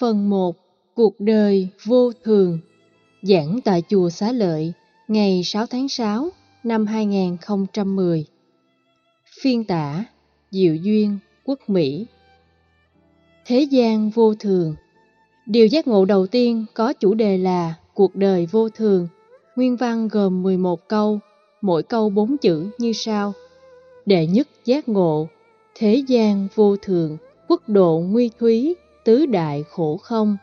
Phần 1. Cuộc đời vô thường. Giảng tại Chùa Xá Lợi ngày 6 tháng 6 năm 2010 Phiên tả Diệu Duyên, Quốc Mỹ. Thế gian vô thường. Điều giác ngộ đầu tiên có chủ đề là Cuộc đời vô thường. Nguyên văn gồm 11 câu, mỗi câu 4 chữ như sau. Đệ nhất giác ngộ Thế gian vô thường, quốc độ nguy thúy, tứ đại khổ không,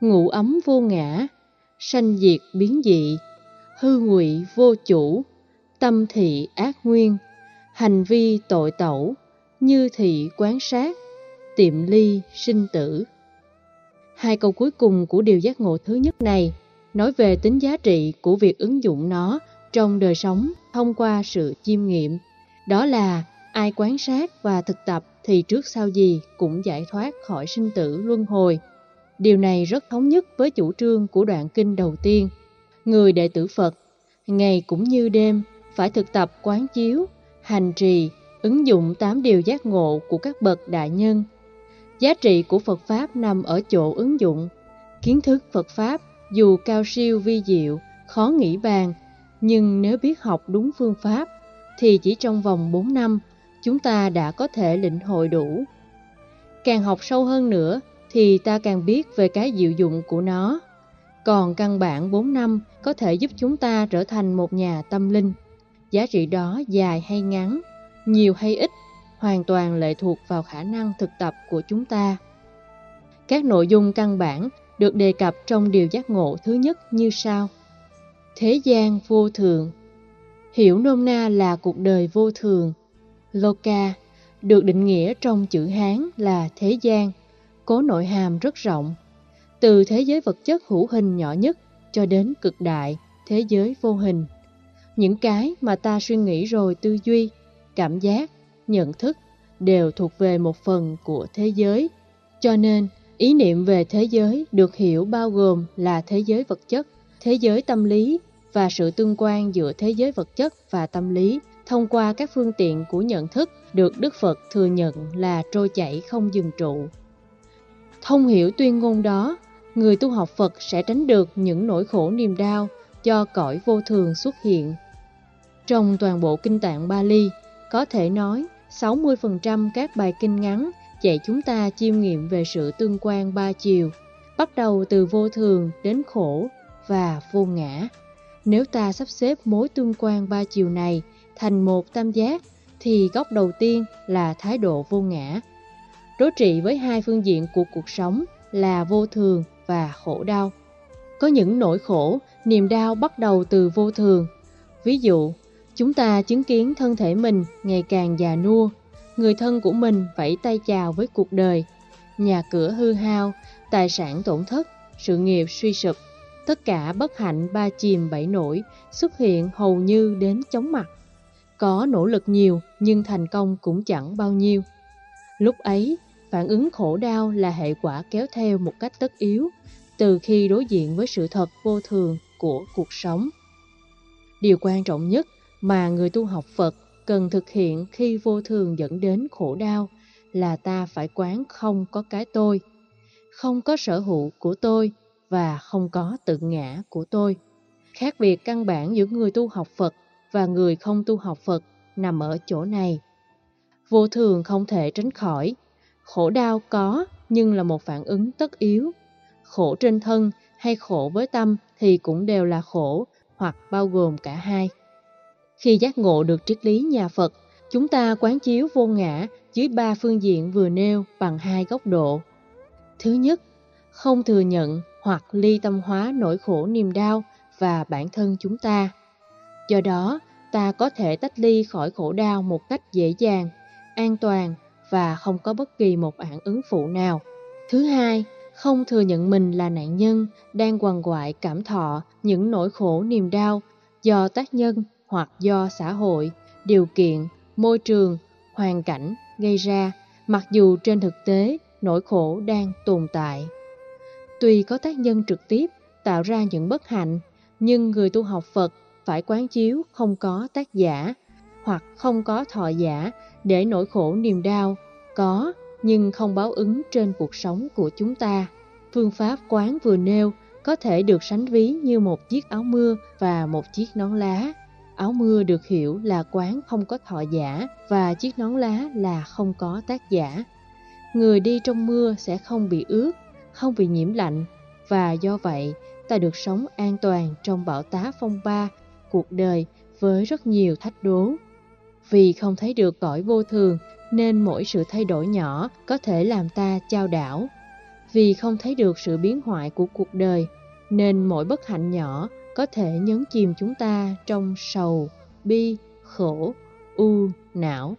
ngủ ấm vô ngã, sanh diệt biến dị, hư ngụy vô chủ, tâm thị ác nguyên, hành vi tội tẩu, như thị quán sát, tiệm ly sinh tử. Hai câu cuối cùng của điều giác ngộ thứ nhất này nói về tính giá trị của việc ứng dụng nó trong đời sống thông qua sự chiêm nghiệm. Đó là ai quán sát và thực tập thì trước sau gì cũng giải thoát khỏi sinh tử luân hồi. Điều này rất thống nhất với chủ trương của đoạn kinh đầu tiên. Người đệ tử Phật, ngày cũng như đêm, phải thực tập quán chiếu, hành trì, ứng dụng tám điều giác ngộ của các bậc đại nhân. Giá trị của Phật Pháp nằm ở chỗ ứng dụng. Kiến thức Phật Pháp dù cao siêu vi diệu, khó nghĩ bàn, nhưng nếu biết học đúng phương pháp, thì chỉ trong vòng 4 năm chúng ta đã có thể lĩnh hội đủ. Càng học sâu hơn nữa thì ta càng biết về cái diệu dụng của nó. Còn căn bản 4 năm có thể giúp chúng ta trở thành một nhà tâm linh. Giá trị đó dài hay ngắn, nhiều hay ít, hoàn toàn lệ thuộc vào khả năng thực tập của chúng ta. Các nội dung căn bản được đề cập trong điều giác ngộ thứ nhất như sau. Thế gian vô thường Hiểu nôm na là cuộc đời vô thường, Loka được định nghĩa trong chữ Hán là thế gian, có nội hàm rất rộng, từ thế giới vật chất hữu hình nhỏ nhất cho đến cực đại, thế giới vô hình. Những cái mà ta suy nghĩ rồi tư duy, cảm giác, nhận thức đều thuộc về một phần của thế giới. Cho nên, ý niệm về thế giới được hiểu bao gồm là thế giới vật chất, thế giới tâm lý và sự tương quan giữa thế giới vật chất và tâm lý thông qua các phương tiện của nhận thức được Đức Phật thừa nhận là trôi chảy không dừng trụ. Thông hiểu tuyên ngôn đó, người tu học Phật sẽ tránh được những nỗi khổ niềm đau do cõi vô thường xuất hiện. Trong toàn bộ kinh tạng Bali, có thể nói 60% các bài kinh ngắn dạy chúng ta chiêm nghiệm về sự tương quan ba chiều, bắt đầu từ vô thường đến khổ và vô ngã. Nếu ta sắp xếp mối tương quan ba chiều này thành một tam giác thì góc đầu tiên là thái độ vô ngã. Đối trị với hai phương diện của cuộc sống là vô thường và khổ đau. Có những nỗi khổ, niềm đau bắt đầu từ vô thường. Ví dụ, chúng ta chứng kiến thân thể mình ngày càng già nua, người thân của mình vẫy tay chào với cuộc đời, nhà cửa hư hao, tài sản tổn thất, sự nghiệp suy sụp. Tất cả bất hạnh ba chìm bảy nổi xuất hiện hầu như đến chóng mặt. Có nỗ lực nhiều nhưng thành công cũng chẳng bao nhiêu. Lúc ấy, phản ứng khổ đau là hệ quả kéo theo một cách tất yếu từ khi đối diện với sự thật vô thường của cuộc sống. Điều quan trọng nhất mà người tu học Phật cần thực hiện khi vô thường dẫn đến khổ đau là ta phải quán không có cái tôi, không có sở hữu của tôi và không có tự ngã của tôi. Khác biệt căn bản giữa người tu học Phật và người không tu học Phật nằm ở chỗ này. Vô thường không thể tránh khỏi, khổ đau có nhưng là một phản ứng tất yếu. Khổ trên thân hay khổ với tâm thì cũng đều là khổ hoặc bao gồm cả hai. Khi giác ngộ được triết lý nhà Phật, chúng ta quán chiếu vô ngã dưới ba phương diện vừa nêu bằng hai góc độ. Thứ nhất, không thừa nhận hoặc ly tâm hóa nỗi khổ niềm đau và bản thân chúng ta. Do đó, ta có thể tách ly khỏi khổ đau một cách dễ dàng, an toàn và không có bất kỳ một phản ứng phụ nào. Thứ hai, không thừa nhận mình là nạn nhân đang quằn quại cảm thọ những nỗi khổ niềm đau do tác nhân hoặc do xã hội, điều kiện, môi trường, hoàn cảnh gây ra, mặc dù trên thực tế nỗi khổ đang tồn tại. Tuy có tác nhân trực tiếp tạo ra những bất hạnh, nhưng người tu học Phật phải quán chiếu không có tác giả hoặc không có thọ giả để nỗi khổ niềm đau có nhưng không báo ứng trên cuộc sống của chúng ta. Phương pháp quán vừa nêu có thể được sánh ví như một chiếc áo mưa và một chiếc nón lá. Áo mưa được hiểu là quán không có thọ giả và chiếc nón lá là không có tác giả. Người đi trong mưa sẽ không bị ướt, không bị nhiễm lạnh và do vậy ta được sống an toàn trong bão tá phong ba cuộc đời với rất nhiều thách đố. Vì không thấy được cõi vô thường nên mỗi sự thay đổi nhỏ có thể làm ta trao đảo. Vì không thấy được sự biến hoại của cuộc đời nên mỗi bất hạnh nhỏ có thể nhấn chìm chúng ta trong sầu, bi, khổ, u, não.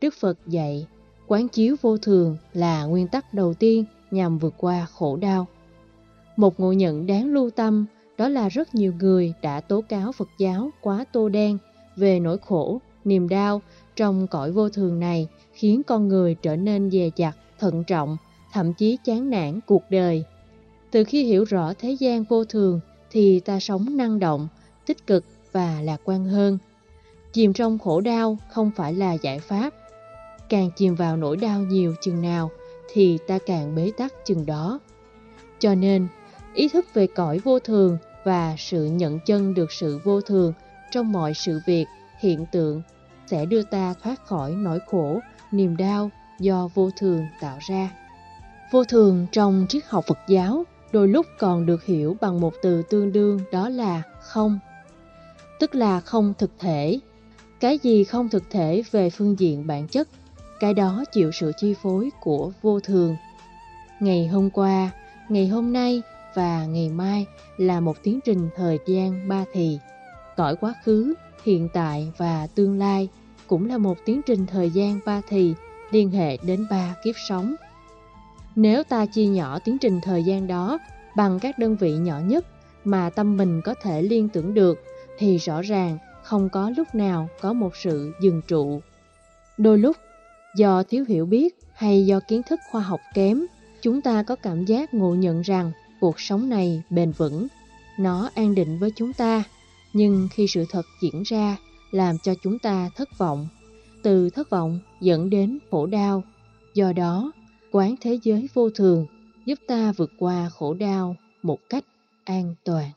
Đức Phật dạy, quán chiếu vô thường là nguyên tắc đầu tiên nhằm vượt qua khổ đau. Một ngộ nhận đáng lưu tâm đó là rất nhiều người đã tố cáo Phật giáo quá tô đen về nỗi khổ, niềm đau trong cõi vô thường này khiến con người trở nên dè dặt, thận trọng, thậm chí chán nản cuộc đời. Từ khi hiểu rõ thế gian vô thường thì ta sống năng động, tích cực và lạc quan hơn. Chìm trong khổ đau không phải là giải pháp. Càng chìm vào nỗi đau nhiều chừng nào thì ta càng bế tắc chừng đó. Cho nên, ý thức về cõi vô thường và sự nhận chân được sự vô thường trong mọi sự việc, hiện tượng sẽ đưa ta thoát khỏi nỗi khổ, niềm đau do vô thường tạo ra. Vô thường trong triết học Phật giáo đôi lúc còn được hiểu bằng một từ tương đương đó là không, tức là không thực thể. Cái gì không thực thể về phương diện bản chất, cái đó chịu sự chi phối của vô thường. Ngày hôm qua, ngày hôm nay và ngày mai là một tiến trình thời gian ba thì. Cõi quá khứ, hiện tại và tương lai cũng là một tiến trình thời gian ba thì liên hệ đến ba kiếp sống. Nếu ta chia nhỏ tiến trình thời gian đó bằng các đơn vị nhỏ nhất mà tâm mình có thể liên tưởng được thì rõ ràng không có lúc nào có một sự dừng trụ. Đôi lúc, do thiếu hiểu biết hay do kiến thức khoa học kém, chúng ta có cảm giác ngộ nhận rằng cuộc sống này bền vững, nó an định với chúng ta. Nhưng khi sự thật diễn ra làm cho chúng ta thất vọng, từ thất vọng dẫn đến khổ đau. Do đó, quán thế giới vô thường giúp ta vượt qua khổ đau một cách an toàn